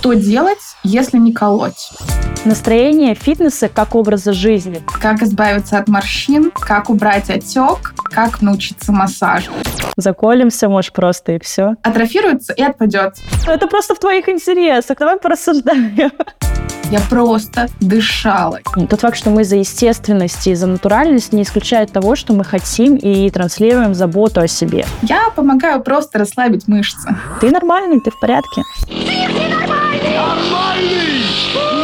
Что делать, если не колоть? Настроение фитнеса как образа жизни. Как избавиться от морщин, как убрать отек, как научиться массажу. Заколемся, может, просто и все. Атрофируется и отпадет. Это просто в твоих интересах. Давай порассуждаем. Я просто дышала. Тот факт, что мы за естественность и за натуральность, не исключает того, что мы хотим и транслируем заботу о себе. Я помогаю просто расслабить мышцы. Ты нормальный, ты в порядке. Ты нормальный!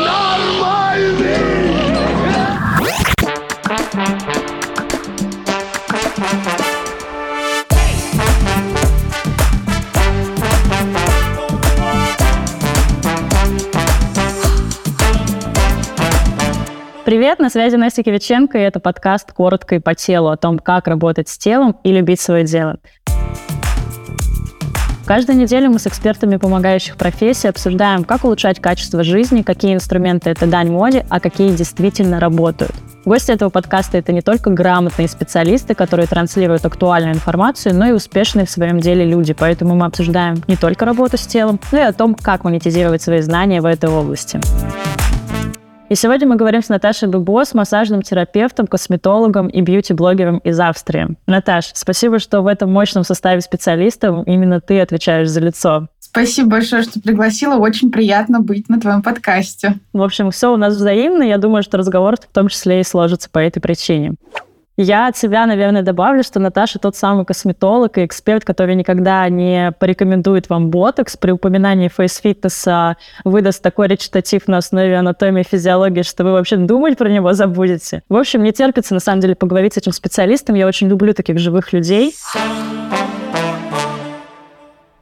Нормальный! Привет, на связи Настя Кивиченко, и это подкаст «Коротко и по телу» о том, как работать с телом и любить свое дело. Каждую неделю мы с экспертами помогающих профессий обсуждаем, как улучшать качество жизни, какие инструменты это дань моде, а какие действительно работают. Гости этого подкаста — это не только грамотные специалисты, которые транслируют актуальную информацию, но и успешные в своем деле люди. Поэтому мы обсуждаем не только работу с телом, но и о том, как монетизировать свои знания в этой области. И сегодня мы говорим с Наташей Дубо, с массажным терапевтом, косметологом и бьюти-блогером из Австрии. Наташ, спасибо, что в этом мощном составе специалистов именно ты отвечаешь за лицо. Спасибо большое, что пригласила. Очень приятно быть на твоем подкасте. В общем, все у нас взаимно. Я думаю, что разговор в том числе и сложится по этой причине. Я от себя, наверное, добавлю, что Наташа тот самый косметолог и эксперт, который никогда не порекомендует вам ботокс. При упоминании фейс-фитнеса выдаст такой речитатив на основе анатомии и физиологии, что вы вообще думать про него забудете. В общем, не терпится, на самом деле, поговорить с этим специалистом. Я очень люблю таких живых людей.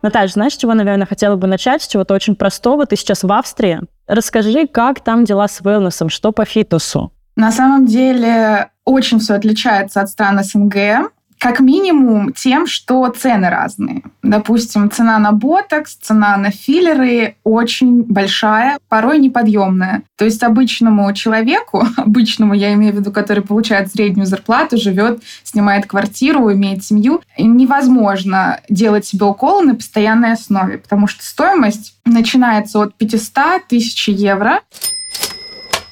Наташа, знаешь, чего, наверное, хотела бы начать? С чего-то очень простого. Ты сейчас в Австрии. Расскажи, как там дела с wellness, что по фитнесу? На самом деле очень все отличается от стран СНГ. Как минимум тем, что цены разные. Допустим, цена на ботокс, цена на филлеры очень большая, порой неподъемная. То есть обычному человеку, обычному я имею в виду, который получает среднюю зарплату, живет, снимает квартиру, имеет семью, невозможно делать себе уколы на постоянной основе, потому что стоимость начинается от 500 тысяч евро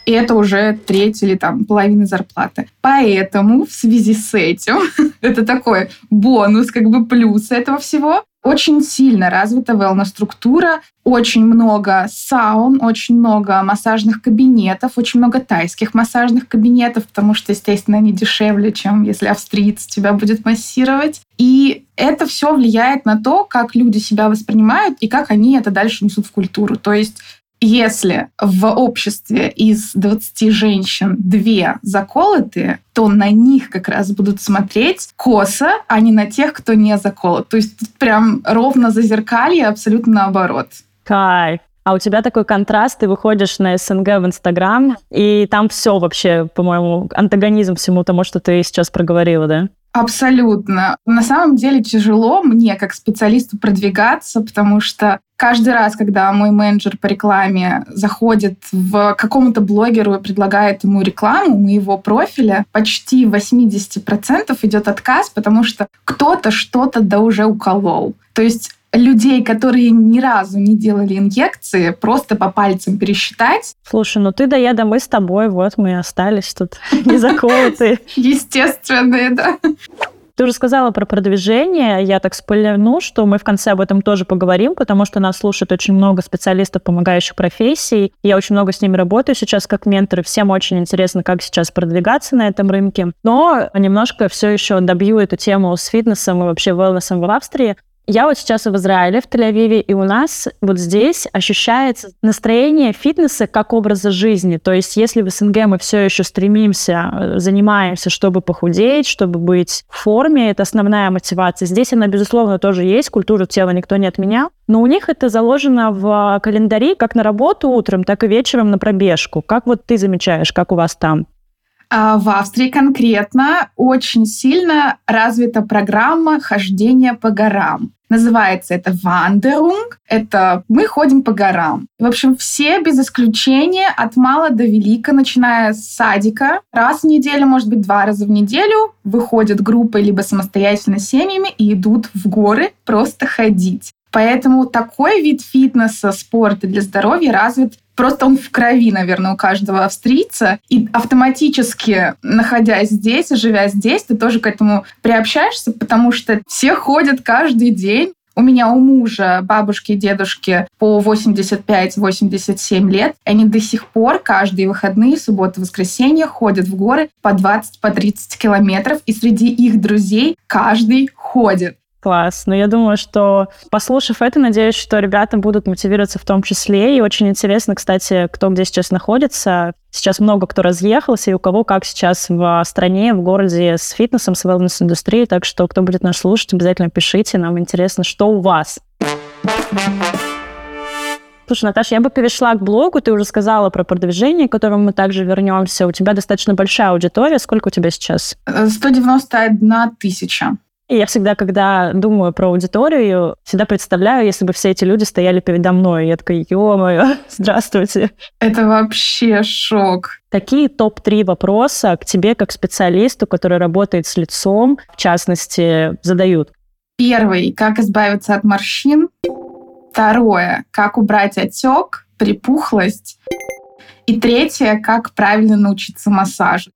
и это уже треть или там половина зарплаты. Поэтому в связи с этим, это такой бонус, как бы плюс этого всего, очень сильно развита wellness-структура, очень много саун, очень много массажных кабинетов, очень много тайских массажных кабинетов, потому что, естественно, они дешевле, чем если австриец тебя будет массировать. И это все влияет на то, как люди себя воспринимают и как они это дальше несут в культуру. То есть если в обществе из 20 женщин две заколотые, то на них как раз будут смотреть косо, а не на тех, кто не заколот. То есть тут прям ровно зазеркалье, абсолютно наоборот. Кайф. А у тебя такой контраст, ты выходишь на СНГ в Инстаграм, и там все вообще, по-моему, антагонизм всему тому, что ты сейчас проговорила, да? Абсолютно. На самом деле тяжело мне как специалисту продвигаться, потому что каждый раз, когда мой менеджер по рекламе заходит в какому-то блогеру и предлагает ему рекламу моего профиля, почти 80% идет отказ, потому что кто-то что-то да уже уколол. То есть людей, которые ни разу не делали инъекции, просто по пальцам пересчитать. Слушай, ну ты да я, да мы с тобой, вот мы остались тут не заколотые. Естественные, да. Ты уже сказала про продвижение. Я так спойлерну, что мы в конце об этом тоже поговорим, потому что нас слушает очень много специалистов, помогающих профессий. Я очень много с ними работаю сейчас как ментор, и всем очень интересно, как сейчас продвигаться на этом рынке. Но немножко все еще добью эту тему с фитнесом и вообще wellness в Австрии. Я вот сейчас в Израиле, в Тель-Авиве, и у нас вот здесь ощущается настроение фитнеса как образа жизни. То есть если в СНГ мы все еще стремимся, э, занимаемся, чтобы похудеть, чтобы быть в форме, это основная мотивация. Здесь она, безусловно, тоже есть, культуру тела никто не отменял. Но у них это заложено в календаре как на работу утром, так и вечером на пробежку. Как вот ты замечаешь, как у вас там? А в Австрии конкретно очень сильно развита программа хождения по горам. Называется это Wanderung. Это мы ходим по горам. В общем, все без исключения от мала до велика, начиная с садика, раз в неделю, может быть, два раза в неделю, выходят группой либо самостоятельно семьями и идут в горы просто ходить. Поэтому такой вид фитнеса, спорта для здоровья развит Просто он в крови, наверное, у каждого австрийца. И автоматически, находясь здесь живя здесь, ты тоже к этому приобщаешься, потому что все ходят каждый день. У меня у мужа бабушки и дедушки по 85-87 лет. Они до сих пор каждые выходные, субботы, воскресенье ходят в горы по 20-30 по километров. И среди их друзей каждый ходит. Класс. Но я думаю, что, послушав это, надеюсь, что ребята будут мотивироваться в том числе. И очень интересно, кстати, кто где сейчас находится. Сейчас много кто разъехался, и у кого как сейчас в стране, в городе с фитнесом, с wellness-индустрией. Так что, кто будет нас слушать, обязательно пишите. Нам интересно, что у вас. Слушай, Наташа, я бы перешла к блогу. Ты уже сказала про продвижение, к которому мы также вернемся. У тебя достаточно большая аудитория. Сколько у тебя сейчас? 191 тысяча. И я всегда, когда думаю про аудиторию, всегда представляю, если бы все эти люди стояли передо мной. Я такая, ё-моё, здравствуйте. Это вообще шок. Какие топ-3 вопроса к тебе, как специалисту, который работает с лицом, в частности, задают? Первый, как избавиться от морщин. Второе, как убрать отек, припухлость. И третье, как правильно научиться массажу.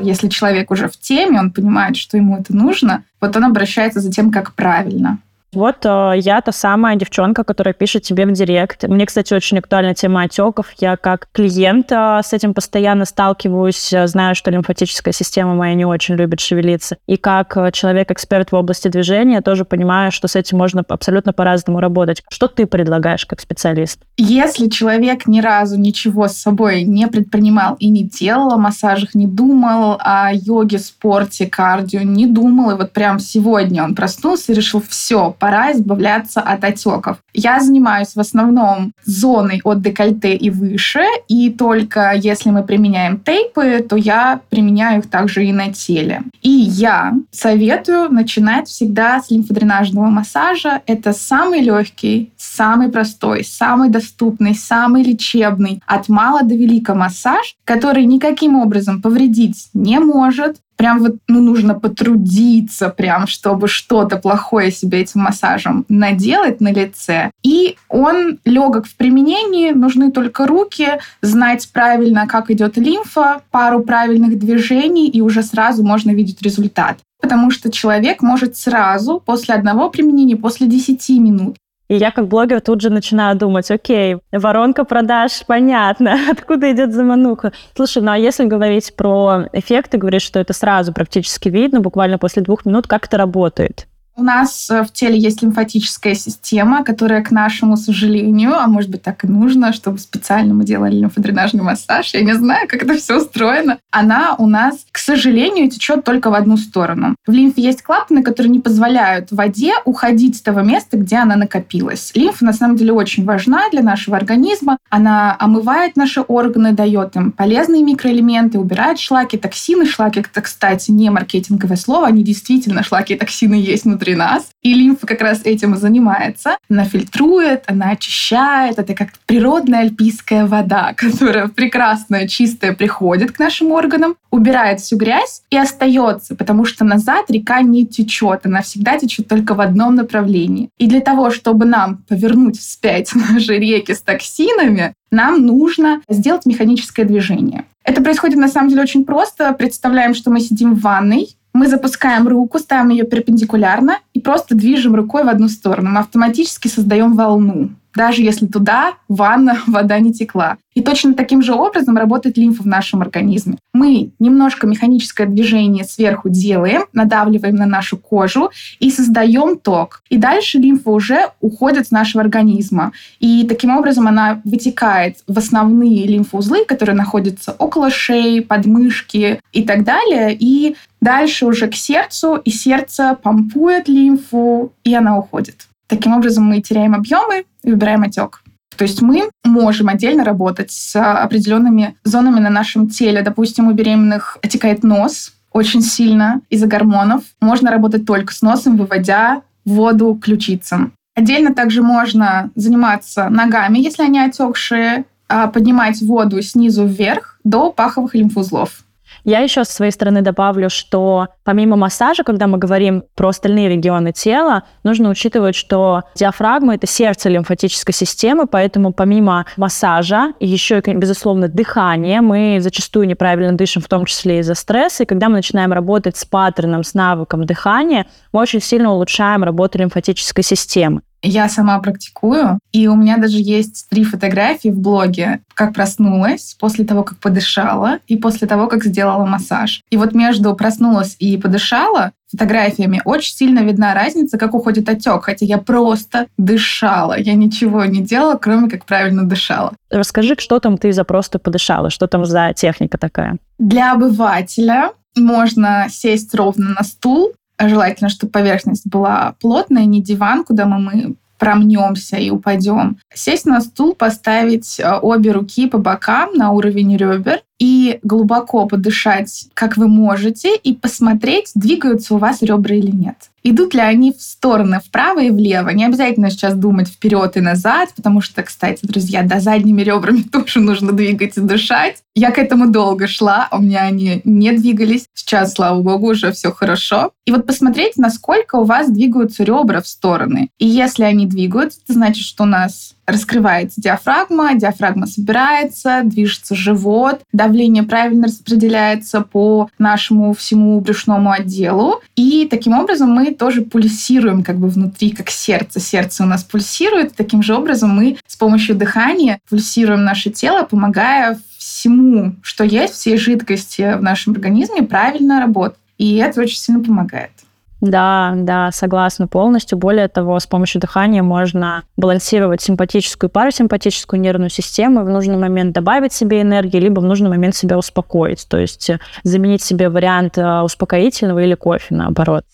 Если человек уже в теме, он понимает, что ему это нужно, вот он обращается за тем, как правильно. Вот э, я та самая девчонка, которая пишет тебе в директ. Мне, кстати, очень актуальна тема отеков. Я как клиент э, с этим постоянно сталкиваюсь. Знаю, что лимфатическая система моя не очень любит шевелиться. И как э, человек-эксперт в области движения тоже понимаю, что с этим можно абсолютно по-разному работать. Что ты предлагаешь как специалист? Если человек ни разу ничего с собой не предпринимал и не делал о массажах, не думал о йоге, спорте, кардио, не думал, и вот прям сегодня он проснулся и решил, все, пора избавляться от отеков. Я занимаюсь в основном зоной от декольте и выше, и только если мы применяем тейпы, то я применяю их также и на теле. И я советую начинать всегда с лимфодренажного массажа. Это самый легкий, самый простой, самый доступный, самый лечебный от мала до велика массаж, который никаким образом повредить не может, прям вот ну, нужно потрудиться, прям, чтобы что-то плохое себе этим массажем наделать на лице. И он легок в применении, нужны только руки, знать правильно, как идет лимфа, пару правильных движений, и уже сразу можно видеть результат. Потому что человек может сразу, после одного применения, после 10 минут, и я как блогер тут же начинаю думать, окей, воронка продаж, понятно, откуда идет замануха. Слушай, ну а если говорить про эффекты, говоришь, что это сразу практически видно, буквально после двух минут, как это работает? У нас э, в теле есть лимфатическая система, которая, к нашему сожалению, а может быть так и нужно, чтобы специально мы делали лимфодренажный массаж, я не знаю, как это все устроено, она у нас, к сожалению, течет только в одну сторону. В лимфе есть клапаны, которые не позволяют воде уходить с того места, где она накопилась. Лимфа на самом деле очень важна для нашего организма. Она омывает наши органы, дает им полезные микроэлементы, убирает шлаки, токсины. Шлаки, это, кстати, не маркетинговое слово, они действительно шлаки и токсины есть внутри внутри нас. И лимфа как раз этим и занимается. Она фильтрует, она очищает. Это как природная альпийская вода, которая прекрасная, чистая приходит к нашим органам, убирает всю грязь и остается, потому что назад река не течет. Она всегда течет только в одном направлении. И для того, чтобы нам повернуть вспять наши реки с токсинами, нам нужно сделать механическое движение. Это происходит на самом деле очень просто. Представляем, что мы сидим в ванной, мы запускаем руку, ставим ее перпендикулярно и просто движем рукой в одну сторону. Мы автоматически создаем волну даже если туда ванна, вода не текла. И точно таким же образом работает лимфа в нашем организме. Мы немножко механическое движение сверху делаем, надавливаем на нашу кожу и создаем ток. И дальше лимфа уже уходит с нашего организма. И таким образом она вытекает в основные лимфоузлы, которые находятся около шеи, подмышки и так далее. И дальше уже к сердцу, и сердце помпует лимфу, и она уходит. Таким образом, мы теряем объемы и убираем отек. То есть мы можем отдельно работать с определенными зонами на нашем теле. Допустим, у беременных отекает нос очень сильно из-за гормонов. Можно работать только с носом, выводя воду ключицам. Отдельно также можно заниматься ногами, если они отекшие, а поднимать воду снизу вверх до паховых лимфузлов. Я еще с своей стороны добавлю, что помимо массажа, когда мы говорим про остальные регионы тела, нужно учитывать, что диафрагма — это сердце лимфатической системы, поэтому помимо массажа, еще и, безусловно, дыхание, мы зачастую неправильно дышим, в том числе из-за стресса, и когда мы начинаем работать с паттерном, с навыком дыхания, мы очень сильно улучшаем работу лимфатической системы. Я сама практикую, и у меня даже есть три фотографии в блоге, как проснулась, после того, как подышала, и после того, как сделала массаж. И вот между проснулась и подышала фотографиями очень сильно видна разница, как уходит отек, хотя я просто дышала, я ничего не делала, кроме как правильно дышала. Расскажи, что там ты за просто подышала, что там за техника такая? Для обывателя можно сесть ровно на стул, Желательно, чтобы поверхность была плотная, не диван, куда мы, мы промнемся и упадем. Сесть на стул, поставить э, обе руки по бокам на уровень ребер и глубоко подышать, как вы можете, и посмотреть, двигаются у вас ребра или нет. Идут ли они в стороны, вправо и влево. Не обязательно сейчас думать вперед и назад, потому что, кстати, друзья, до задними ребрами тоже нужно двигать и дышать. Я к этому долго шла, у меня они не двигались. Сейчас, слава богу, уже все хорошо. И вот посмотреть, насколько у вас двигаются ребра в стороны. И если они двигаются, это значит, что у нас раскрывается диафрагма, диафрагма собирается, движется живот, давление правильно распределяется по нашему всему брюшному отделу. И таким образом мы тоже пульсируем как бы внутри, как сердце. Сердце у нас пульсирует. Таким же образом мы с помощью дыхания пульсируем наше тело, помогая всему, что есть, всей жидкости в нашем организме правильно работать. И это очень сильно помогает. Да, да, согласна полностью. Более того, с помощью дыхания можно балансировать симпатическую и парасимпатическую нервную систему, и в нужный момент добавить себе энергии, либо в нужный момент себя успокоить, то есть э, заменить себе вариант э, успокоительного или кофе, наоборот.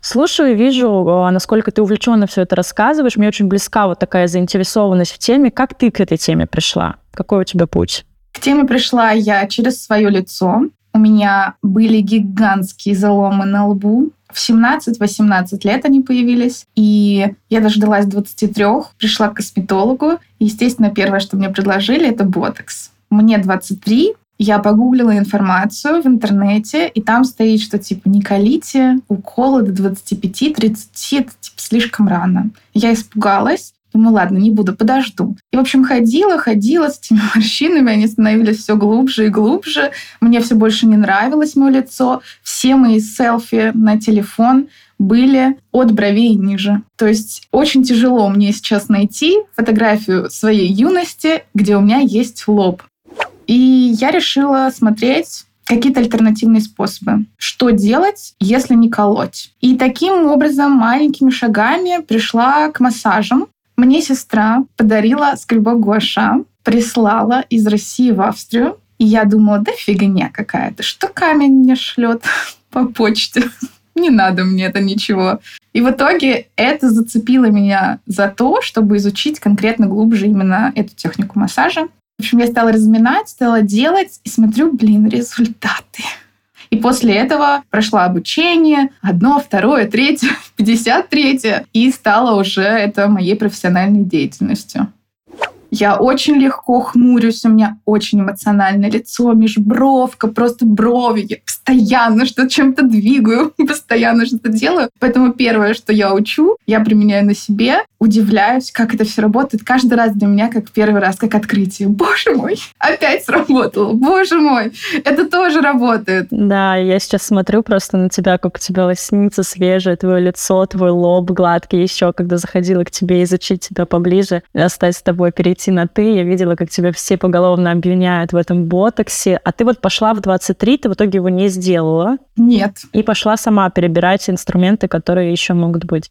Слушаю вижу, э, насколько ты увлеченно все это рассказываешь. Мне очень близка вот такая заинтересованность в теме. Как ты к этой теме пришла? Какой у тебя путь? К теме пришла я через свое лицо. У меня были гигантские заломы на лбу. В 17-18 лет они появились. И я дождалась 23, пришла к косметологу. И, естественно, первое, что мне предложили, это ботокс. Мне 23, я погуглила информацию в интернете, и там стоит, что типа не колите уколы до 25-30, это типа слишком рано. Я испугалась, Думаю, ладно, не буду, подожду. И, в общем, ходила, ходила с этими морщинами, они становились все глубже и глубже. Мне все больше не нравилось мое лицо. Все мои селфи на телефон были от бровей ниже. То есть очень тяжело мне сейчас найти фотографию своей юности, где у меня есть лоб. И я решила смотреть какие-то альтернативные способы. Что делать, если не колоть? И таким образом маленькими шагами пришла к массажам. Мне сестра подарила скребок гуаша, прислала из России в Австрию. И я думала, да фигня какая-то, что камень мне шлет по почте. Не надо мне это ничего. И в итоге это зацепило меня за то, чтобы изучить конкретно глубже именно эту технику массажа. В общем, я стала разминать, стала делать, и смотрю, блин, результаты. И после этого прошла обучение, одно, второе, третье, пятьдесят третье, и стало уже это моей профессиональной деятельностью. Я очень легко хмурюсь, у меня очень эмоциональное лицо, межбровка, просто брови. Я постоянно что-то чем-то двигаю, постоянно что-то делаю. Поэтому первое, что я учу, я применяю на себе, удивляюсь, как это все работает. Каждый раз для меня как первый раз, как открытие. Боже мой, опять сработало. Боже мой, это тоже работает. Да, я сейчас смотрю просто на тебя, как у тебя лосница свежая, твое лицо, твой лоб гладкий еще, когда заходила к тебе изучить тебя поближе, остать с тобой, перейти на «ты». Я видела, как тебя все поголовно обвиняют в этом ботоксе. А ты вот пошла в 23, ты в итоге его не сделала. Нет. И пошла сама перебирать инструменты, которые еще могут быть.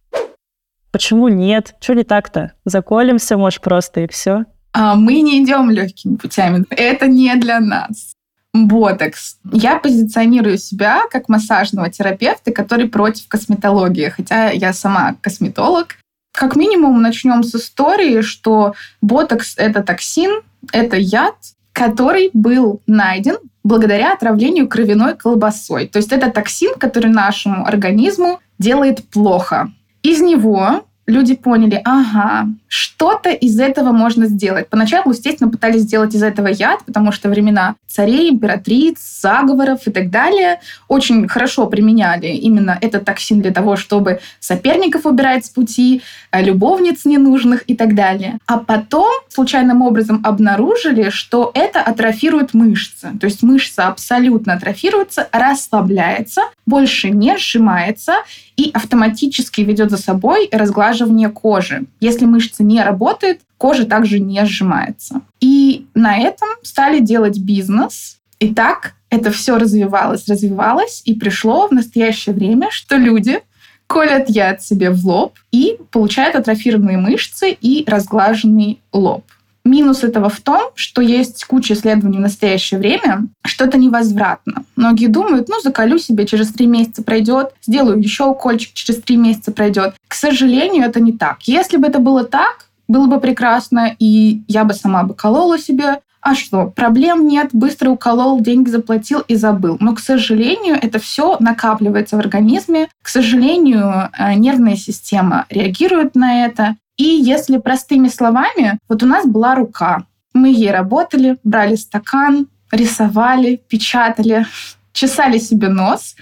Почему нет? Что не так-то? Заколемся, может, просто и все. А мы не идем легкими путями. Это не для нас. Ботокс. Я позиционирую себя как массажного терапевта, который против косметологии, хотя я сама косметолог. Как минимум начнем с истории, что ботокс — это токсин, это яд, который был найден благодаря отравлению кровяной колбасой. То есть это токсин, который нашему организму делает плохо. Из него люди поняли, ага, что-то из этого можно сделать. Поначалу, естественно, пытались сделать из этого яд, потому что времена царей, императриц, заговоров и так далее очень хорошо применяли именно этот токсин для того, чтобы соперников убирать с пути, э, любовниц ненужных и так далее. А потом случайным образом обнаружили, что это атрофирует мышцы. То есть мышца абсолютно атрофируется, расслабляется, больше не сжимается и автоматически ведет за собой разглаживание кожи. Если мышца не работает, кожа также не сжимается. И на этом стали делать бизнес. И так это все развивалось, развивалось, и пришло в настоящее время, что люди колят яд себе в лоб и получают атрофированные мышцы и разглаженный лоб. Минус этого в том, что есть куча исследований в настоящее время, что это невозвратно. Многие думают, ну, заколю себе, через три месяца пройдет, сделаю еще укольчик, через три месяца пройдет. К сожалению, это не так. Если бы это было так, было бы прекрасно, и я бы сама бы колола себе. А что, проблем нет, быстро уколол, деньги заплатил и забыл. Но, к сожалению, это все накапливается в организме. К сожалению, э, нервная система реагирует на это. И если простыми словами, вот у нас была рука. Мы ей работали, брали стакан, рисовали, печатали, чесали себе нос,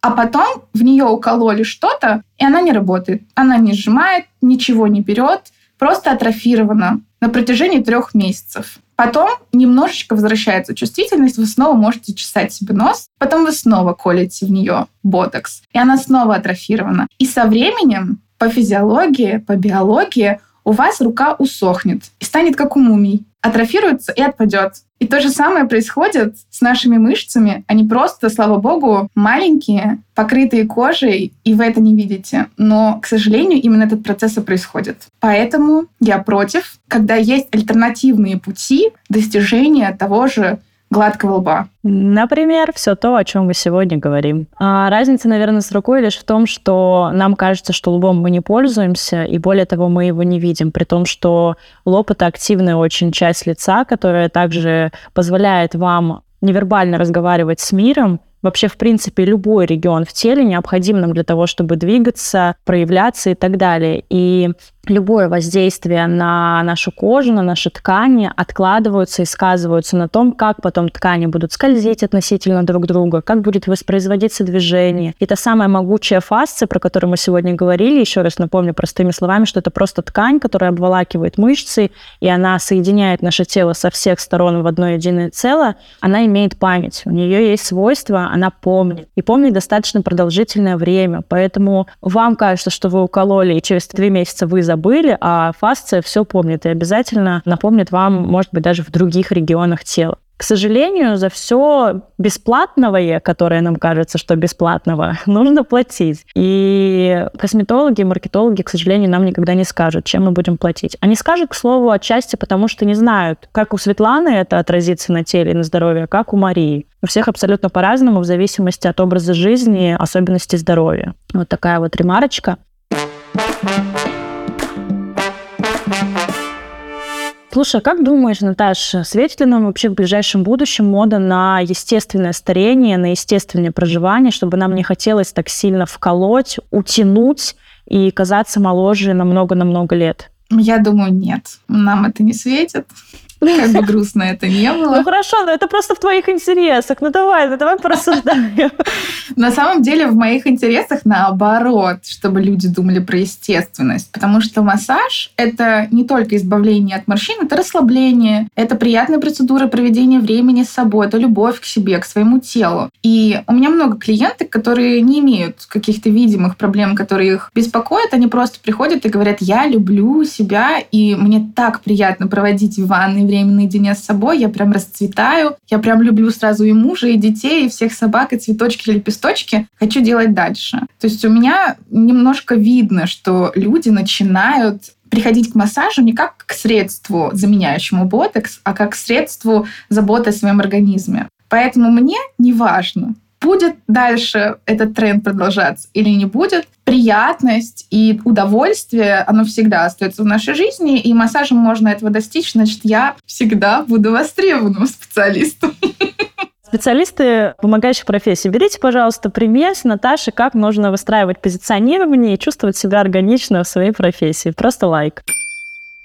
а потом в нее укололи что-то, и она не работает. Она не сжимает, ничего не берет, просто атрофирована на протяжении трех месяцев. Потом немножечко возвращается чувствительность, вы снова можете чесать себе нос, потом вы снова колите в нее ботокс, и она снова атрофирована. И со временем по физиологии, по биологии у вас рука усохнет и станет как у мумий, атрофируется и отпадет. И то же самое происходит с нашими мышцами. Они просто, слава богу, маленькие, покрытые кожей, и вы это не видите. Но, к сожалению, именно этот процесс и происходит. Поэтому я против, когда есть альтернативные пути достижения того же гладкого лба. Например, все то, о чем мы сегодня говорим. А разница, наверное, с рукой лишь в том, что нам кажется, что лбом мы не пользуемся, и более того, мы его не видим, при том, что лоб — это активная очень часть лица, которая также позволяет вам невербально разговаривать с миром, вообще, в принципе, любой регион в теле необходим нам для того, чтобы двигаться, проявляться и так далее. И любое воздействие на нашу кожу, на наши ткани откладываются и сказываются на том, как потом ткани будут скользить относительно друг друга, как будет воспроизводиться движение. И та самая могучая фасция, про которую мы сегодня говорили, еще раз напомню простыми словами, что это просто ткань, которая обволакивает мышцы, и она соединяет наше тело со всех сторон в одно единое целое, она имеет память. У нее есть свойства, она помнит. И помнит достаточно продолжительное время. Поэтому вам кажется, что вы укололи, и через три месяца вы забыли, а фасция все помнит и обязательно напомнит вам, может быть, даже в других регионах тела. К сожалению, за все бесплатного, которое нам кажется, что бесплатного, нужно платить. И косметологи, маркетологи, к сожалению, нам никогда не скажут, чем мы будем платить. Они скажут, к слову, отчасти потому, что не знают, как у Светланы это отразится на теле и на здоровье, как у Марии. У всех абсолютно по-разному, в зависимости от образа жизни, особенностей здоровья. Вот такая вот ремарочка. Слушай, а как думаешь, Наташа, светит ли нам вообще в ближайшем будущем мода на естественное старение, на естественное проживание, чтобы нам не хотелось так сильно вколоть, утянуть и казаться моложе на много-на много лет? Я думаю, нет. Нам это не светит. Как бы грустно это не было. Ну хорошо, но это просто в твоих интересах. Ну давай, ну давай порассуждаем. На самом деле в моих интересах наоборот, чтобы люди думали про естественность. Потому что массаж — это не только избавление от морщин, это расслабление, это приятная процедура проведения времени с собой, это любовь к себе, к своему телу. И у меня много клиенток, которые не имеют каких-то видимых проблем, которые их беспокоят. Они просто приходят и говорят, я люблю себя, и мне так приятно проводить в ванной время наедине с собой, я прям расцветаю, я прям люблю сразу и мужа, и детей, и всех собак, и цветочки, и лепесточки, хочу делать дальше. То есть у меня немножко видно, что люди начинают приходить к массажу не как к средству, заменяющему ботекс, а как к средству заботы о своем организме. Поэтому мне не важно, будет дальше этот тренд продолжаться или не будет, приятность и удовольствие, оно всегда остается в нашей жизни, и массажем можно этого достичь, значит, я всегда буду востребованным специалистом. Специалисты помогающих профессий, берите, пожалуйста, пример с Наташи, как нужно выстраивать позиционирование и чувствовать себя органично в своей профессии. Просто лайк.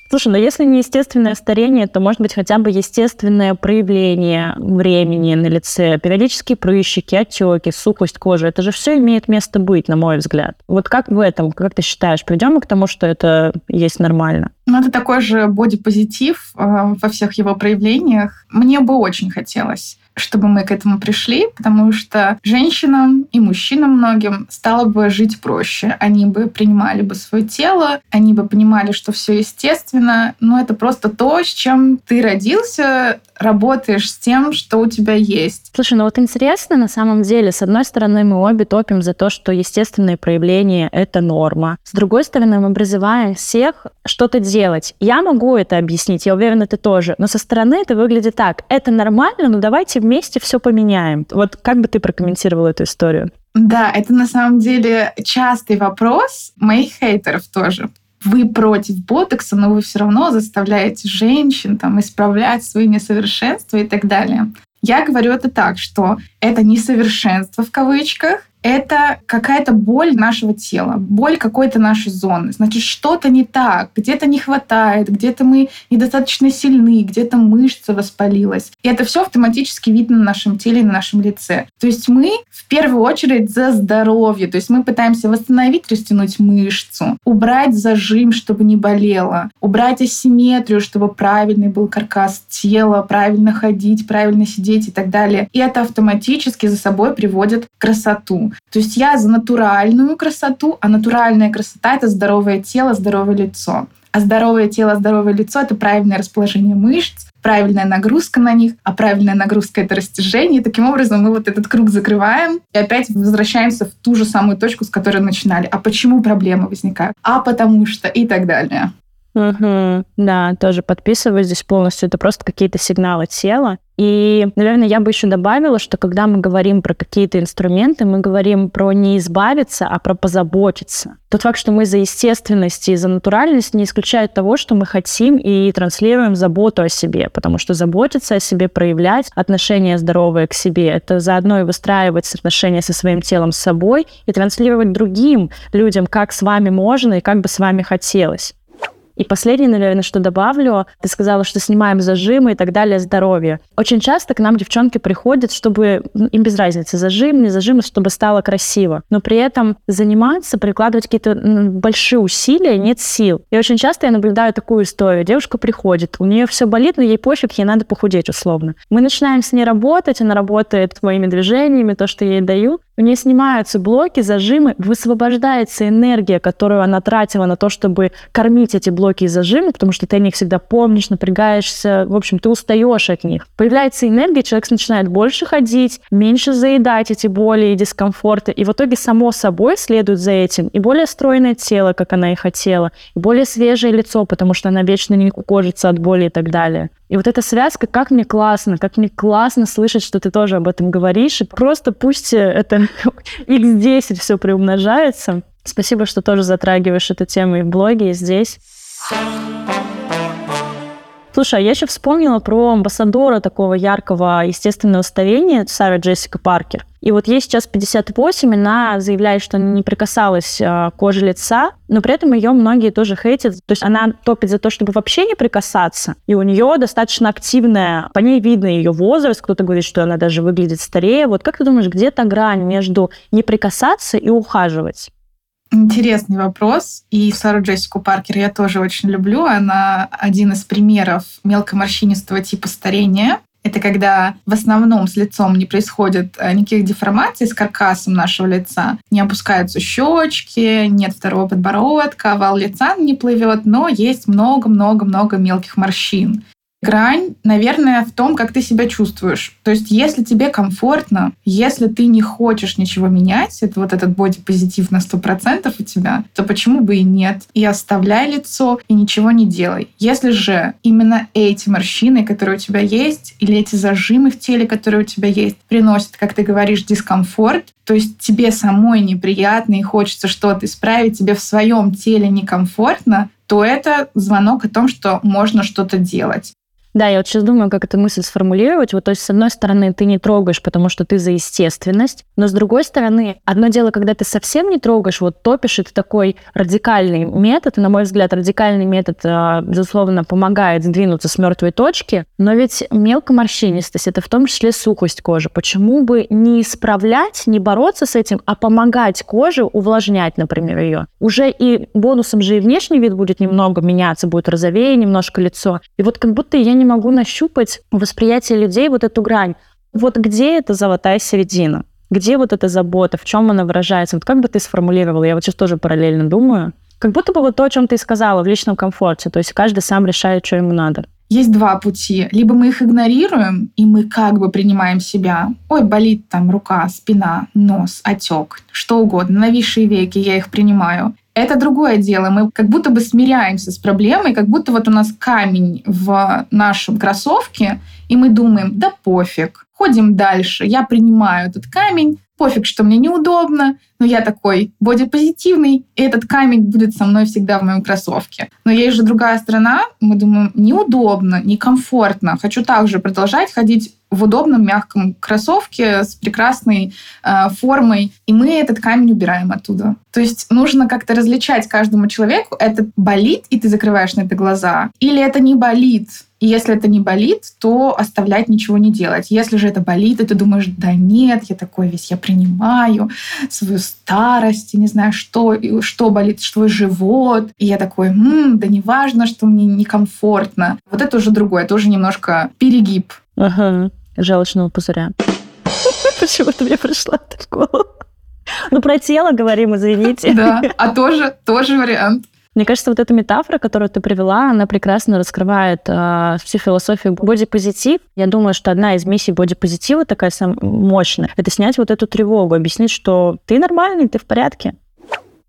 Слушай, но если не естественное старение, то может быть хотя бы естественное проявление времени на лице, периодические прыщики, отеки, сухость кожи. Это же все имеет место быть, на мой взгляд. Вот как в этом, как ты считаешь, придем мы к тому, что это есть нормально? Ну, это такой же бодипозитив э, во всех его проявлениях. Мне бы очень хотелось чтобы мы к этому пришли, потому что женщинам и мужчинам многим стало бы жить проще. Они бы принимали бы свое тело, они бы понимали, что все естественно, но это просто то, с чем ты родился, работаешь с тем, что у тебя есть. Слушай, ну вот интересно на самом деле, с одной стороны, мы обе топим за то, что естественные проявления — это норма. С другой стороны, мы призываем всех что-то делать. Я могу это объяснить, я уверена, ты тоже. Но со стороны это выглядит так. Это нормально, но давайте вместе все поменяем. Вот как бы ты прокомментировала эту историю? Да, это на самом деле частый вопрос моих хейтеров тоже. Вы против ботокса, но вы все равно заставляете женщин там, исправлять свои несовершенства и так далее. Я говорю это так, что это несовершенство в кавычках, это какая-то боль нашего тела, боль какой-то нашей зоны. Значит, что-то не так, где-то не хватает, где-то мы недостаточно сильны, где-то мышца воспалилась. И это все автоматически видно на нашем теле и на нашем лице. То есть мы в первую очередь за здоровье. То есть мы пытаемся восстановить, растянуть мышцу, убрать зажим, чтобы не болело, убрать асимметрию, чтобы правильный был каркас тела, правильно ходить, правильно сидеть и так далее. И это автоматически за собой приводит к красоту. То есть я за натуральную красоту, а натуральная красота — это здоровое тело, здоровое лицо. А здоровое тело, здоровое лицо — это правильное расположение мышц, правильная нагрузка на них, а правильная нагрузка — это растяжение. И таким образом мы вот этот круг закрываем и опять возвращаемся в ту же самую точку, с которой начинали. А почему проблемы возникают? А потому что и так далее. Угу, да, тоже подписываюсь здесь полностью. Это просто какие-то сигналы тела. И, наверное, я бы еще добавила, что когда мы говорим про какие-то инструменты, мы говорим про не избавиться, а про позаботиться. Тот факт, что мы за естественность и за натуральность, не исключает того, что мы хотим и транслируем заботу о себе, потому что заботиться о себе, проявлять отношения здоровые к себе, это заодно и выстраивать отношения со своим телом, с собой и транслировать другим людям, как с вами можно и как бы с вами хотелось. И последнее, наверное, что добавлю, ты сказала, что снимаем зажимы и так далее, здоровье. Очень часто к нам девчонки приходят, чтобы им без разницы, зажим, не зажим, чтобы стало красиво. Но при этом заниматься, прикладывать какие-то большие усилия, нет сил. И очень часто я наблюдаю такую историю. Девушка приходит, у нее все болит, но ей пофиг, ей надо похудеть условно. Мы начинаем с ней работать, она работает моими движениями, то, что я ей даю, у нее снимаются блоки, зажимы, высвобождается энергия, которую она тратила на то, чтобы кормить эти блоки и зажимы, потому что ты о них всегда помнишь, напрягаешься, в общем, ты устаешь от них. Появляется энергия, человек начинает больше ходить, меньше заедать эти боли и дискомфорты, и в итоге само собой следует за этим и более стройное тело, как она и хотела, и более свежее лицо, потому что она вечно не кожится от боли и так далее. И вот эта связка, как мне классно, как мне классно слышать, что ты тоже об этом говоришь. И просто пусть это x10 все приумножается. Спасибо, что тоже затрагиваешь эту тему и в блоге, и здесь. Слушай, а я еще вспомнила про амбассадора такого яркого естественного старения Сара Джессика Паркер. И вот ей сейчас 58, она заявляет, что не прикасалась э, к коже лица, но при этом ее многие тоже хейтят. То есть она топит за то, чтобы вообще не прикасаться. И у нее достаточно активная, по ней видно ее возраст. Кто-то говорит, что она даже выглядит старее. Вот как ты думаешь, где та грань между не прикасаться и ухаживать? Интересный вопрос. И Сару Джессику Паркер я тоже очень люблю. Она один из примеров мелкоморщинистого типа старения. Это когда в основном с лицом не происходит э, никаких деформаций с каркасом нашего лица. Не опускаются щечки, нет второго подбородка, овал лица не плывет, но есть много-много-много мелких морщин грань, наверное, в том, как ты себя чувствуешь. То есть, если тебе комфортно, если ты не хочешь ничего менять, это вот этот бодипозитив на 100% у тебя, то почему бы и нет? И оставляй лицо, и ничего не делай. Если же именно эти морщины, которые у тебя есть, или эти зажимы в теле, которые у тебя есть, приносят, как ты говоришь, дискомфорт, то есть тебе самой неприятно и хочется что-то исправить, тебе в своем теле некомфортно, то это звонок о том, что можно что-то делать. Да, я вот сейчас думаю, как эту мысль сформулировать. Вот, то есть, с одной стороны, ты не трогаешь, потому что ты за естественность, но с другой стороны, одно дело, когда ты совсем не трогаешь, вот топишь, это такой радикальный метод, и, на мой взгляд, радикальный метод, а, безусловно, помогает сдвинуться с мертвой точки, но ведь мелкоморщинистость — это в том числе сухость кожи. Почему бы не исправлять, не бороться с этим, а помогать коже увлажнять, например, ее? Уже и бонусом же и внешний вид будет немного меняться, будет розовее немножко лицо. И вот как будто я не не могу нащупать восприятие людей вот эту грань. Вот где эта золотая середина? Где вот эта забота? В чем она выражается? Вот как бы ты сформулировала? Я вот сейчас тоже параллельно думаю. Как будто бы вот то, о чем ты сказала, в личном комфорте. То есть каждый сам решает, что ему надо. Есть два пути. Либо мы их игнорируем, и мы как бы принимаем себя. Ой, болит там рука, спина, нос, отек, что угодно, нависшие веки, я их принимаю. Это другое дело. Мы как будто бы смиряемся с проблемой, как будто вот у нас камень в нашем кроссовке, и мы думаем, да пофиг, ходим дальше, я принимаю этот камень, пофиг, что мне неудобно, но я такой бодипозитивный, и этот камень будет со мной всегда в моем кроссовке. Но есть же другая сторона, мы думаем, неудобно, некомфортно, хочу также продолжать ходить в удобном мягком кроссовке с прекрасной э, формой, и мы этот камень убираем оттуда. То есть нужно как-то различать каждому человеку, это болит, и ты закрываешь на это глаза, или это не болит, и если это не болит, то оставлять ничего не делать. Если же это болит, и ты думаешь, да нет, я такой весь, я принимаю свою старость, и не знаю, что, что болит, что живот. И я такой, М, да не важно, что мне некомфортно. Вот это уже другое, это уже немножко перегиб. Ага, желчного пузыря. Почему-то мне пришла в голову. Ну, про тело говорим, извините. Да, а тоже, тоже вариант. Мне кажется, вот эта метафора, которую ты привела, она прекрасно раскрывает э, всю философию бодипозитив. Я думаю, что одна из миссий бодипозитива такая сам мощная, это снять вот эту тревогу, объяснить, что ты нормальный, ты в порядке.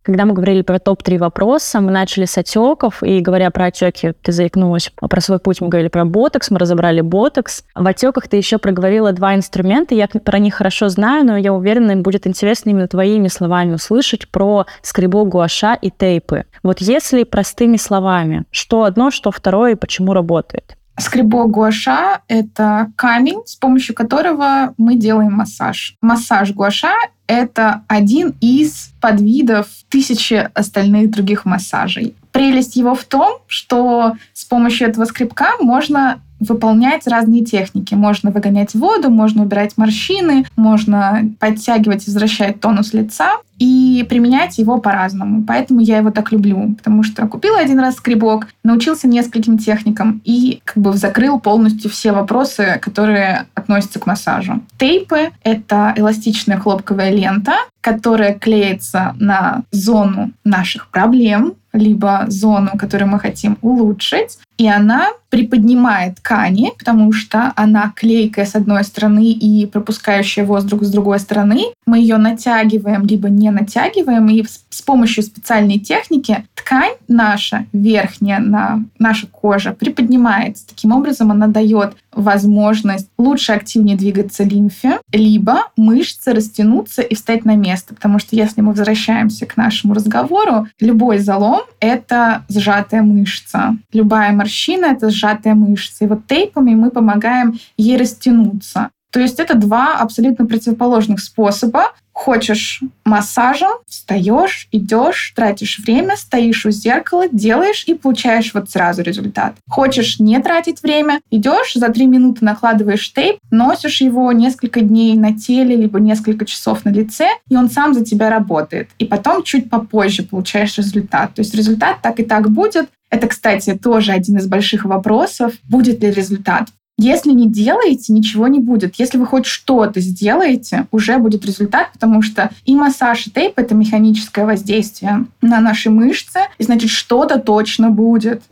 Когда мы говорили про топ-3 вопроса, мы начали с отеков, и говоря про отеки, ты заикнулась про свой путь, мы говорили про ботокс, мы разобрали ботокс. В отеках ты еще проговорила два инструмента, я про них хорошо знаю, но я уверена, им будет интересно именно твоими словами услышать про скребок гуаша и тейпы. Вот если простыми словами, что одно, что второе и почему работает? Скребок гуаша — это камень, с помощью которого мы делаем массаж. Массаж гуаша — это один из подвидов тысячи остальных других массажей. Прелесть его в том, что с помощью этого скребка можно выполнять разные техники. Можно выгонять воду, можно убирать морщины, можно подтягивать, возвращать тонус лица и применять его по-разному. Поэтому я его так люблю, потому что купила один раз скребок, научился нескольким техникам и как бы закрыл полностью все вопросы, которые относятся к массажу. Тейпы — это эластичная хлопковая лента, которая клеится на зону наших проблем, либо зону, которую мы хотим улучшить, и она приподнимает ткани, потому что она клейкая с одной стороны и пропускающая воздух с другой стороны. Мы ее натягиваем, либо не натягиваем, и с помощью специальной техники ткань наша, верхняя, на, наша кожа, приподнимается. Таким образом, она дает возможность лучше, активнее двигаться лимфе, либо мышцы растянуться и встать на место. Потому что если мы возвращаемся к нашему разговору, любой залом — это сжатая мышца. Любая морщина — это сжатая мышца. И вот тейпами мы помогаем ей растянуться. То есть это два абсолютно противоположных способа. Хочешь массажем, встаешь, идешь, тратишь время, стоишь у зеркала, делаешь и получаешь вот сразу результат. Хочешь не тратить время, идешь, за три минуты накладываешь тейп, носишь его несколько дней на теле, либо несколько часов на лице, и он сам за тебя работает. И потом чуть попозже получаешь результат. То есть результат так и так будет. Это, кстати, тоже один из больших вопросов. Будет ли результат? Если не делаете, ничего не будет. Если вы хоть что-то сделаете, уже будет результат, потому что и массаж, и тейп — это механическое воздействие на наши мышцы, и значит, что-то точно будет.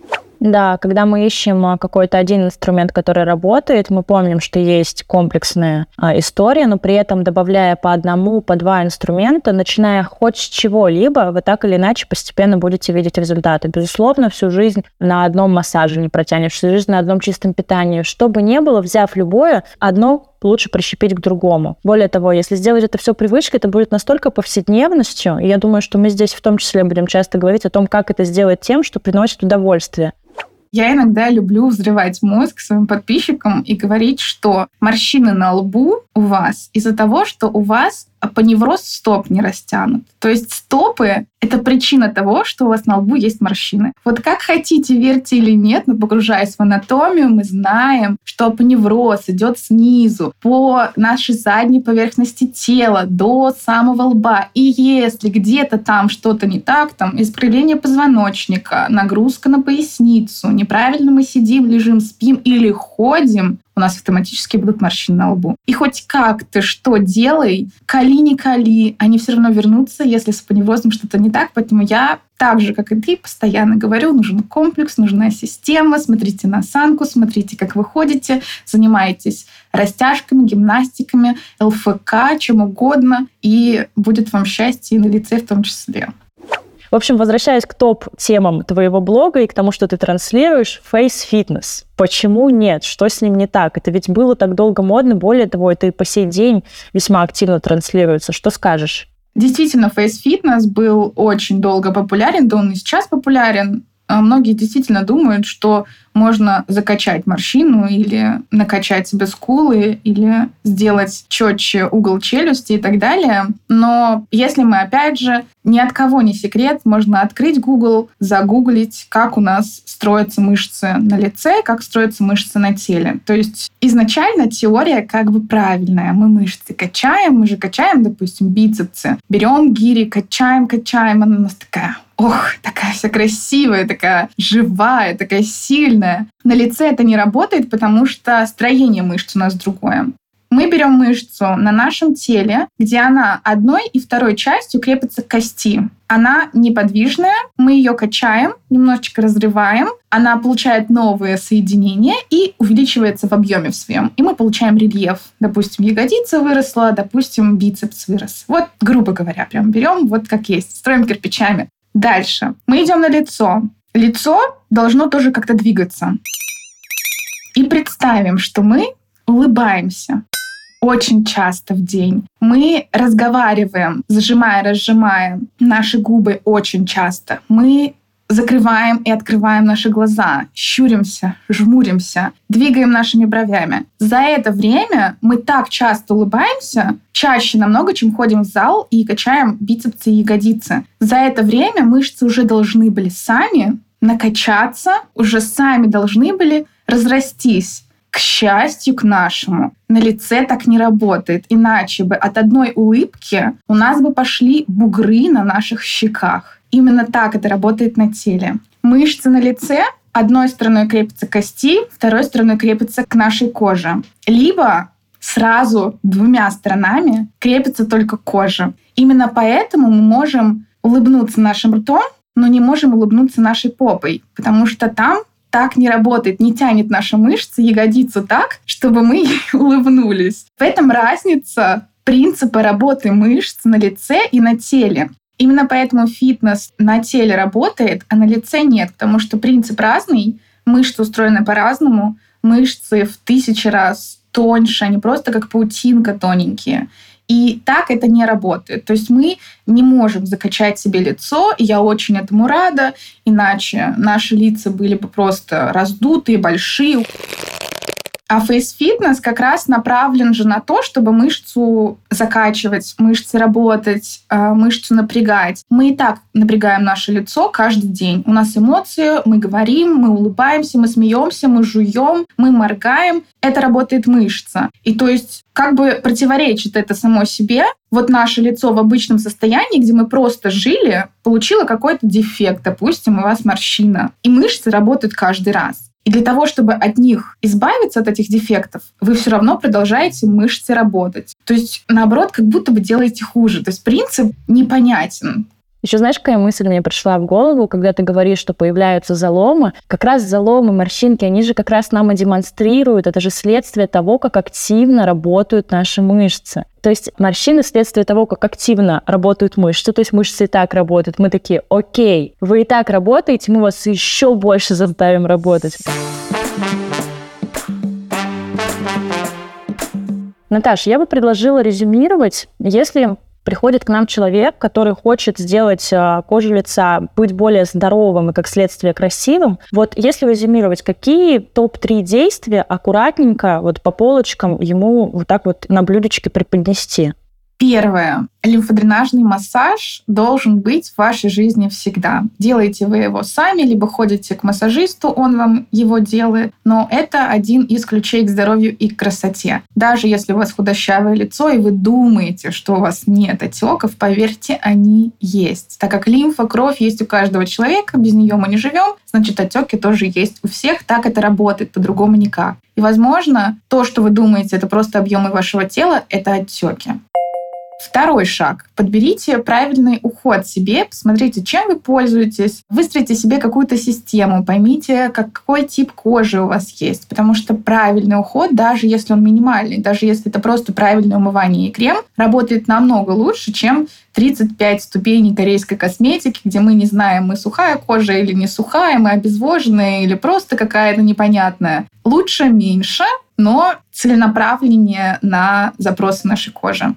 Да, когда мы ищем а, какой-то один инструмент, который работает, мы помним, что есть комплексная а, история, но при этом добавляя по одному, по два инструмента, начиная хоть с чего-либо, вы так или иначе постепенно будете видеть результаты. Безусловно, всю жизнь на одном массаже не протянешь, всю жизнь на одном чистом питании. Что бы ни было, взяв любое, одно лучше прищепить к другому. Более того, если сделать это все привычкой, это будет настолько повседневностью, и я думаю, что мы здесь в том числе будем часто говорить о том, как это сделать тем, что приносит удовольствие. Я иногда люблю взрывать мозг своим подписчикам и говорить, что морщины на лбу у вас из-за того, что у вас апоневроз стоп не растянут. То есть стопы — это причина того, что у вас на лбу есть морщины. Вот как хотите, верьте или нет, но погружаясь в анатомию, мы знаем, что апоневроз идет снизу по нашей задней поверхности тела до самого лба. И если где-то там что-то не так, там искривление позвоночника, нагрузка на поясницу, неправильно мы сидим, лежим, спим или ходим, у нас автоматически будут морщины на лбу. И хоть как ты что делай, кали не кали, они все равно вернутся, если с апоневрозом что-то не так. Поэтому я так же, как и ты, постоянно говорю, нужен комплекс, нужна система, смотрите на осанку, смотрите, как вы ходите, занимайтесь растяжками, гимнастиками, ЛФК, чем угодно, и будет вам счастье и на лице в том числе. В общем, возвращаясь к топ-темам твоего блога и к тому, что ты транслируешь, face fitness. Почему нет? Что с ним не так? Это ведь было так долго модно, более того, это и по сей день весьма активно транслируется. Что скажешь? Действительно, face fitness был очень долго популярен, да он и сейчас популярен. А многие действительно думают, что можно закачать морщину или накачать себе скулы или сделать четче угол челюсти и так далее. Но если мы, опять же, ни от кого не секрет, можно открыть Google, загуглить, как у нас строятся мышцы на лице, как строятся мышцы на теле. То есть изначально теория как бы правильная. Мы мышцы качаем, мы же качаем, допустим, бицепсы. Берем гири, качаем, качаем, она у нас такая ох, такая вся красивая, такая живая, такая сильная. На лице это не работает, потому что строение мышц у нас другое. Мы берем мышцу на нашем теле, где она одной и второй частью крепится к кости. Она неподвижная, мы ее качаем, немножечко разрываем, она получает новые соединения и увеличивается в объеме в своем. И мы получаем рельеф. Допустим, ягодица выросла, допустим, бицепс вырос. Вот, грубо говоря, прям берем вот как есть, строим кирпичами. Дальше. Мы идем на лицо. Лицо должно тоже как-то двигаться. И представим, что мы улыбаемся очень часто в день. Мы разговариваем, зажимая, разжимая наши губы очень часто. Мы закрываем и открываем наши глаза, щуримся, жмуримся, двигаем нашими бровями. За это время мы так часто улыбаемся, чаще намного, чем ходим в зал и качаем бицепсы и ягодицы. За это время мышцы уже должны были сами накачаться, уже сами должны были разрастись. К счастью, к нашему, на лице так не работает. Иначе бы от одной улыбки у нас бы пошли бугры на наших щеках. Именно так это работает на теле. Мышцы на лице одной стороной крепятся к кости, второй стороной крепятся к нашей коже. Либо сразу двумя сторонами крепится только кожа. Именно поэтому мы можем улыбнуться нашим ртом, но не можем улыбнуться нашей попой, потому что там так не работает, не тянет наша мышца ягодицу так, чтобы мы улыбнулись. В этом разница принципа работы мышц на лице и на теле. Именно поэтому фитнес на теле работает, а на лице нет, потому что принцип разный, мышцы устроены по-разному, мышцы в тысячи раз тоньше, они просто как паутинка тоненькие. И так это не работает. То есть мы не можем закачать себе лицо, и я очень этому рада, иначе наши лица были бы просто раздутые, большие. А фейс-фитнес как раз направлен же на то, чтобы мышцу закачивать, мышцы работать, а, мышцу напрягать. Мы и так напрягаем наше лицо каждый день. У нас эмоции, мы говорим, мы улыбаемся, мы смеемся, мы жуем, мы моргаем. Это работает мышца. И то есть как бы противоречит это само себе. Вот наше лицо в обычном состоянии, где мы просто жили, получило какой-то дефект. Допустим, у вас морщина. И мышцы работают каждый раз. И для того, чтобы от них избавиться, от этих дефектов, вы все равно продолжаете мышцы работать. То есть, наоборот, как будто бы делаете хуже. То есть принцип непонятен. Еще знаешь, какая мысль мне пришла в голову, когда ты говоришь, что появляются заломы? Как раз заломы, морщинки, они же как раз нам и демонстрируют, это же следствие того, как активно работают наши мышцы. То есть морщины следствие того, как активно работают мышцы, то есть мышцы и так работают. Мы такие, окей, вы и так работаете, мы вас еще больше заставим работать. Наташа, я бы предложила резюмировать, если приходит к нам человек, который хочет сделать э, кожу лица, быть более здоровым и, как следствие, красивым. Вот если резюмировать, какие топ-3 действия аккуратненько вот по полочкам ему вот так вот на блюдечке преподнести? Первое. Лимфодренажный массаж должен быть в вашей жизни всегда. Делаете вы его сами, либо ходите к массажисту, он вам его делает. Но это один из ключей к здоровью и к красоте. Даже если у вас худощавое лицо, и вы думаете, что у вас нет отеков, поверьте, они есть. Так как лимфа, кровь есть у каждого человека, без нее мы не живем, значит, отеки тоже есть у всех. Так это работает, по-другому никак. И, возможно, то, что вы думаете, это просто объемы вашего тела, это отеки. Второй шаг. Подберите правильный уход себе, посмотрите, чем вы пользуетесь, выстроите себе какую-то систему, поймите, какой тип кожи у вас есть. Потому что правильный уход, даже если он минимальный, даже если это просто правильное умывание и крем, работает намного лучше, чем 35 ступеней корейской косметики, где мы не знаем, мы сухая кожа или не сухая, мы обезвоженная или просто какая-то непонятная. Лучше меньше, но целенаправленнее на запросы нашей кожи.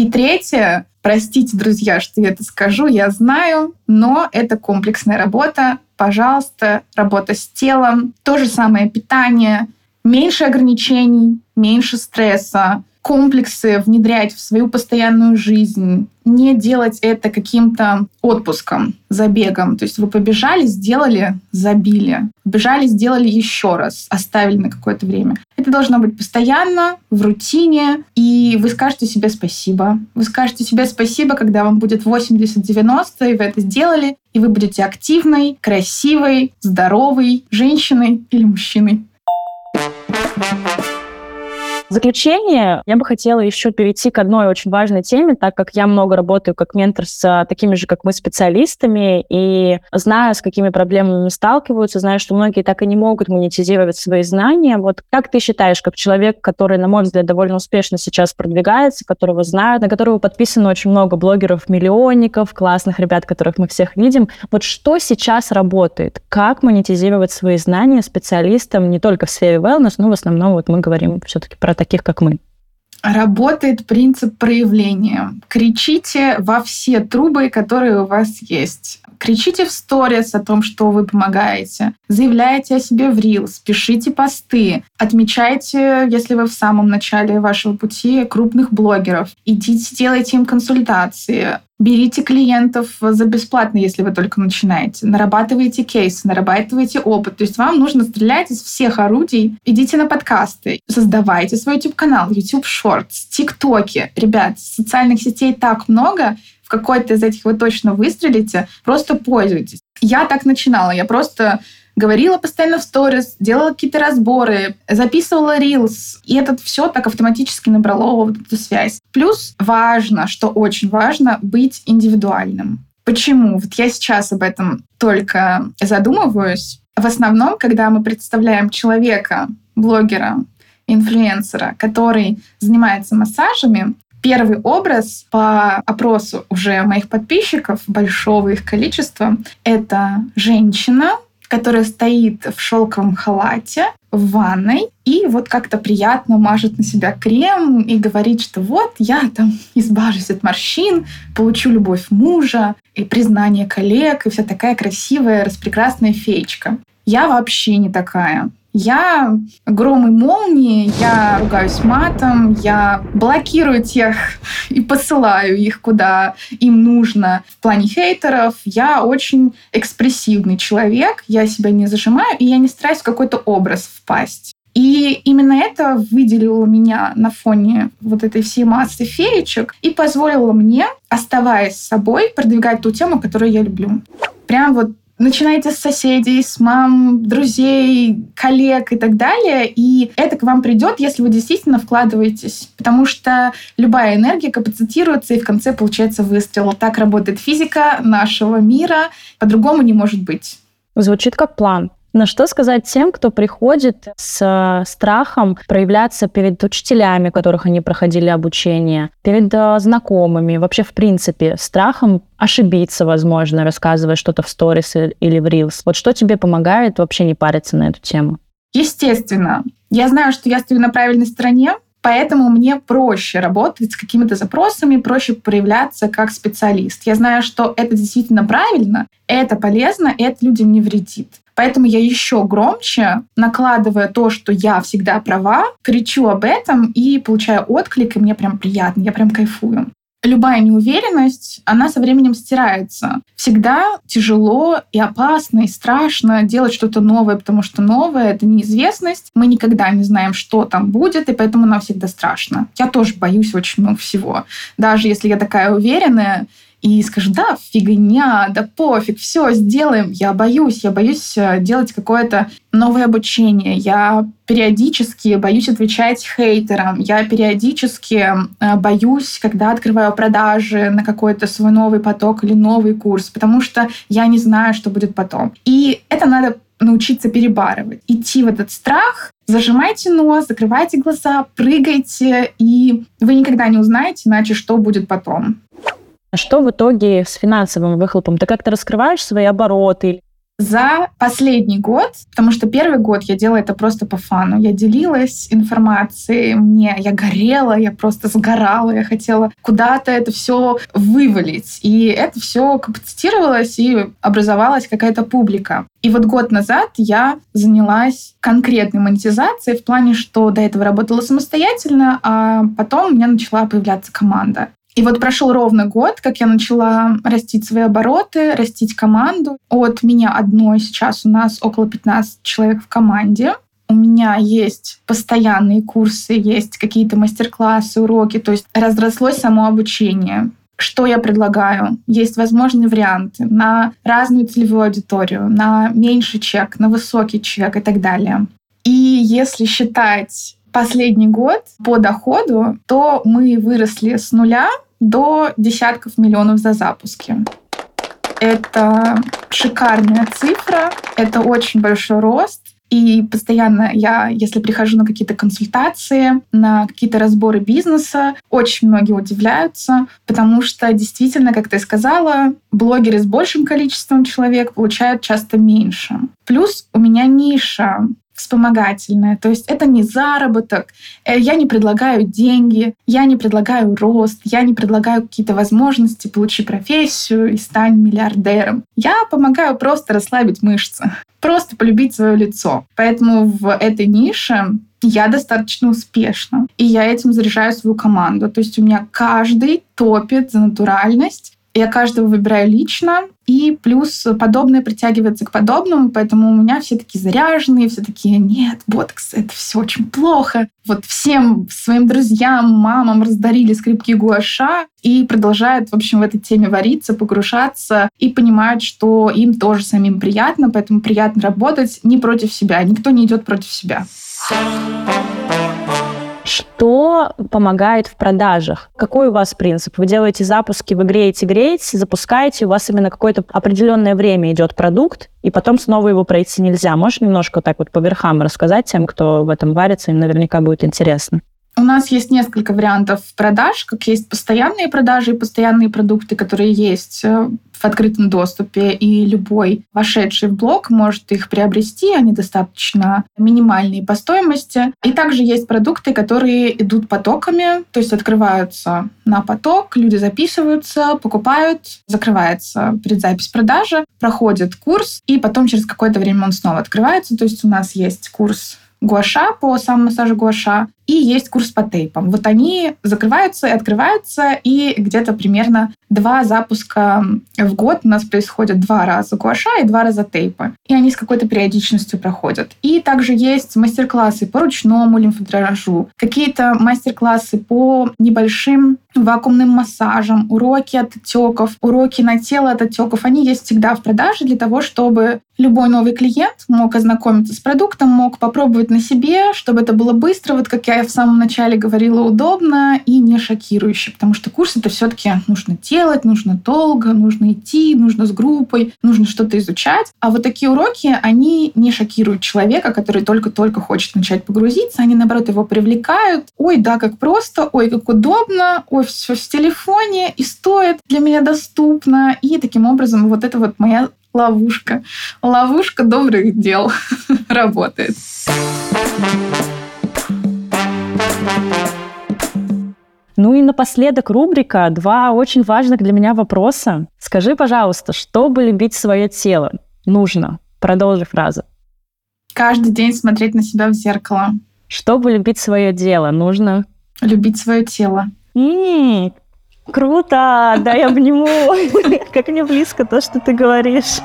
И третье, простите, друзья, что я это скажу, я знаю, но это комплексная работа. Пожалуйста, работа с телом, то же самое питание, меньше ограничений, меньше стресса, комплексы внедрять в свою постоянную жизнь, не делать это каким-то отпуском, забегом. То есть вы побежали, сделали, забили. Побежали, сделали еще раз, оставили на какое-то время. Это должно быть постоянно, в рутине, и вы скажете себе спасибо. Вы скажете себе спасибо, когда вам будет 80-90, и вы это сделали, и вы будете активной, красивой, здоровой женщиной или мужчиной. В заключение я бы хотела еще перейти к одной очень важной теме, так как я много работаю как ментор с а, такими же, как мы, специалистами, и знаю, с какими проблемами сталкиваются, знаю, что многие так и не могут монетизировать свои знания. Вот как ты считаешь, как человек, который, на мой взгляд, довольно успешно сейчас продвигается, которого знают, на которого подписано очень много блогеров-миллионников, классных ребят, которых мы всех видим, вот что сейчас работает? Как монетизировать свои знания специалистам не только в сфере wellness, но в основном вот мы говорим все-таки про таких, как мы? Работает принцип проявления. Кричите во все трубы, которые у вас есть. Кричите в сторис о том, что вы помогаете. Заявляйте о себе в Reels, пишите посты. Отмечайте, если вы в самом начале вашего пути, крупных блогеров. Идите, делайте им консультации. Берите клиентов за бесплатно, если вы только начинаете. Нарабатывайте кейсы, нарабатывайте опыт. То есть вам нужно стрелять из всех орудий. Идите на подкасты, создавайте свой YouTube-канал, YouTube Shorts, ТикТоки. Ребят, социальных сетей так много, в какой-то из этих вы точно выстрелите, просто пользуйтесь. Я так начинала, я просто говорила постоянно в сторис, делала какие-то разборы, записывала рилс, и это все так автоматически набрало вот эту связь. Плюс важно, что очень важно, быть индивидуальным. Почему? Вот я сейчас об этом только задумываюсь. В основном, когда мы представляем человека, блогера, инфлюенсера, который занимается массажами, Первый образ по опросу уже моих подписчиков, большого их количества, это женщина, которая стоит в шелковом халате в ванной и вот как-то приятно мажет на себя крем и говорит, что вот я там избавлюсь от морщин, получу любовь мужа и признание коллег, и вся такая красивая, распрекрасная феечка. Я вообще не такая. Я гром и молнии, я ругаюсь матом, я блокирую тех и посылаю их куда им нужно. В плане хейтеров я очень экспрессивный человек, я себя не зажимаю, и я не стараюсь в какой-то образ впасть. И именно это выделило меня на фоне вот этой всей массы феечек и позволило мне, оставаясь собой, продвигать ту тему, которую я люблю. Прям вот начинаете с соседей, с мам, друзей, коллег и так далее. И это к вам придет, если вы действительно вкладываетесь. Потому что любая энергия капацитируется, и в конце получается выстрел. Так работает физика нашего мира. По-другому не может быть. Звучит как план. На что сказать тем, кто приходит с э, страхом проявляться перед учителями, которых они проходили обучение, перед э, знакомыми, вообще в принципе, страхом ошибиться, возможно, рассказывая что-то в сторис или в рилс. Вот что тебе помогает вообще не париться на эту тему? Естественно. Я знаю, что я стою на правильной стороне, Поэтому мне проще работать с какими-то запросами, проще проявляться как специалист. Я знаю, что это действительно правильно, это полезно, и это людям не вредит. Поэтому я еще громче, накладывая то, что я всегда права, кричу об этом и получаю отклик, и мне прям приятно, я прям кайфую любая неуверенность, она со временем стирается. Всегда тяжело и опасно, и страшно делать что-то новое, потому что новое — это неизвестность. Мы никогда не знаем, что там будет, и поэтому нам всегда страшно. Я тоже боюсь очень много всего. Даже если я такая уверенная, и скажу, да, фигня, да пофиг, все, сделаем. Я боюсь, я боюсь э, делать какое-то новое обучение. Я периодически боюсь отвечать хейтерам. Я периодически э, боюсь, когда открываю продажи на какой-то свой новый поток или новый курс, потому что я не знаю, что будет потом. И это надо научиться перебарывать. Идти в этот страх, зажимайте нос, закрывайте глаза, прыгайте, и вы никогда не узнаете, иначе что будет потом. А что в итоге с финансовым выхлопом? Ты как-то раскрываешь свои обороты? За последний год, потому что первый год я делала это просто по фану. Я делилась информацией, мне я горела, я просто сгорала, я хотела куда-то это все вывалить. И это все капацитировалось, и образовалась какая-то публика. И вот год назад я занялась конкретной монетизацией в плане, что до этого работала самостоятельно, а потом у меня начала появляться команда. И вот прошел ровно год, как я начала растить свои обороты, растить команду. От меня одной сейчас у нас около 15 человек в команде. У меня есть постоянные курсы, есть какие-то мастер-классы, уроки, то есть разрослось само обучение. Что я предлагаю? Есть возможные варианты на разную целевую аудиторию, на меньший чек, на высокий чек и так далее. И если считать последний год по доходу, то мы выросли с нуля до десятков миллионов за запуски. Это шикарная цифра, это очень большой рост. И постоянно я, если прихожу на какие-то консультации, на какие-то разборы бизнеса, очень многие удивляются, потому что действительно, как ты сказала, блогеры с большим количеством человек получают часто меньше. Плюс у меня ниша вспомогательное. То есть это не заработок, э, я не предлагаю деньги, я не предлагаю рост, я не предлагаю какие-то возможности, получи профессию и стань миллиардером. Я помогаю просто расслабить мышцы, просто полюбить свое лицо. Поэтому в этой нише я достаточно успешна. И я этим заряжаю свою команду. То есть у меня каждый топит за натуральность, я каждого выбираю лично, и плюс подобное притягивается к подобному, поэтому у меня все такие заряженные, все такие, нет, ботокс, это все очень плохо. Вот всем своим друзьям, мамам раздарили скрипки гуаша и продолжают, в общем, в этой теме вариться, погружаться и понимают, что им тоже самим приятно, поэтому приятно работать не против себя. Никто не идет против себя. Что помогает в продажах? Какой у вас принцип? Вы делаете запуски, вы греете, греете, запускаете, у вас именно какое-то определенное время идет продукт, и потом снова его пройти нельзя. Можешь немножко так вот по верхам рассказать тем, кто в этом варится, им наверняка будет интересно. У нас есть несколько вариантов продаж, как есть постоянные продажи и постоянные продукты, которые есть в открытом доступе, и любой вошедший в блог может их приобрести, они достаточно минимальные по стоимости. И также есть продукты, которые идут потоками, то есть открываются на поток, люди записываются, покупают, закрывается предзапись продажи, проходит курс, и потом через какое-то время он снова открывается. То есть у нас есть курс гуаша по самомассажу гуаша и есть курс по тейпам. Вот они закрываются и открываются, и где-то примерно два запуска в год у нас происходят два раза гуаша и два раза тейпа. И они с какой-то периодичностью проходят. И также есть мастер-классы по ручному лимфодренажу, какие-то мастер-классы по небольшим вакуумным массажам, уроки от отеков, уроки на тело от отеков. Они есть всегда в продаже для того, чтобы любой новый клиент мог ознакомиться с продуктом, мог попробовать на себе, чтобы это было быстро, вот как я в самом начале говорила, удобно и не шокирующе, потому что курс это все-таки нужно делать, нужно долго, нужно идти, нужно с группой, нужно что-то изучать. А вот такие уроки, они не шокируют человека, который только-только хочет начать погрузиться, они, наоборот, его привлекают. Ой, да, как просто, ой, как удобно, ой, все в телефоне и стоит, для меня доступно. И таким образом вот это вот моя ловушка. Ловушка добрых дел работает. Ну и напоследок рубрика «Два очень важных для меня вопроса». Скажи, пожалуйста, чтобы любить свое тело, нужно? Продолжи фразу. Каждый день смотреть на себя в зеркало. Чтобы любить свое дело, нужно? Любить свое тело. М-м, круто! Да, я обниму. Как мне близко то, что ты говоришь.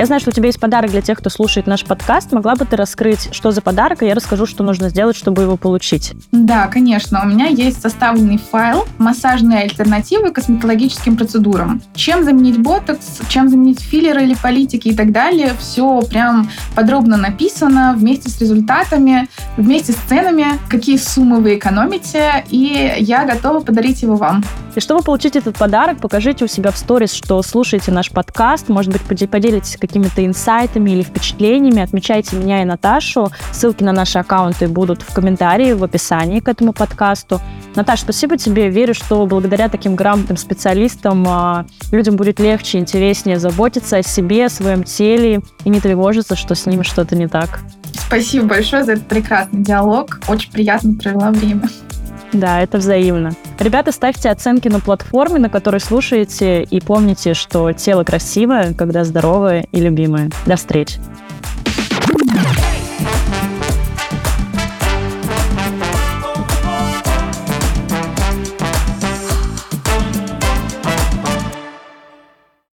Я знаю, что у тебя есть подарок для тех, кто слушает наш подкаст. Могла бы ты раскрыть, что за подарок, и я расскажу, что нужно сделать, чтобы его получить. Да, конечно. У меня есть составленный файл «Массажные альтернативы косметологическим процедурам». Чем заменить ботокс, чем заменить филлеры или политики и так далее. Все прям подробно написано вместе с результатами, вместе с ценами, какие суммы вы экономите, и я готова подарить его вам. И чтобы получить этот подарок, покажите у себя в сторис, что слушаете наш подкаст, может быть, поделитесь какими-то инсайтами или впечатлениями, отмечайте меня и Наташу. Ссылки на наши аккаунты будут в комментарии, в описании к этому подкасту. Наташа, спасибо тебе. Верю, что благодаря таким грамотным специалистам а, людям будет легче, интереснее заботиться о себе, о своем теле и не тревожиться, что с ним что-то не так. Спасибо большое за этот прекрасный диалог. Очень приятно провела время. Да, это взаимно. Ребята, ставьте оценки на платформе, на которой слушаете, и помните, что тело красивое, когда здоровое и любимое. До встречи!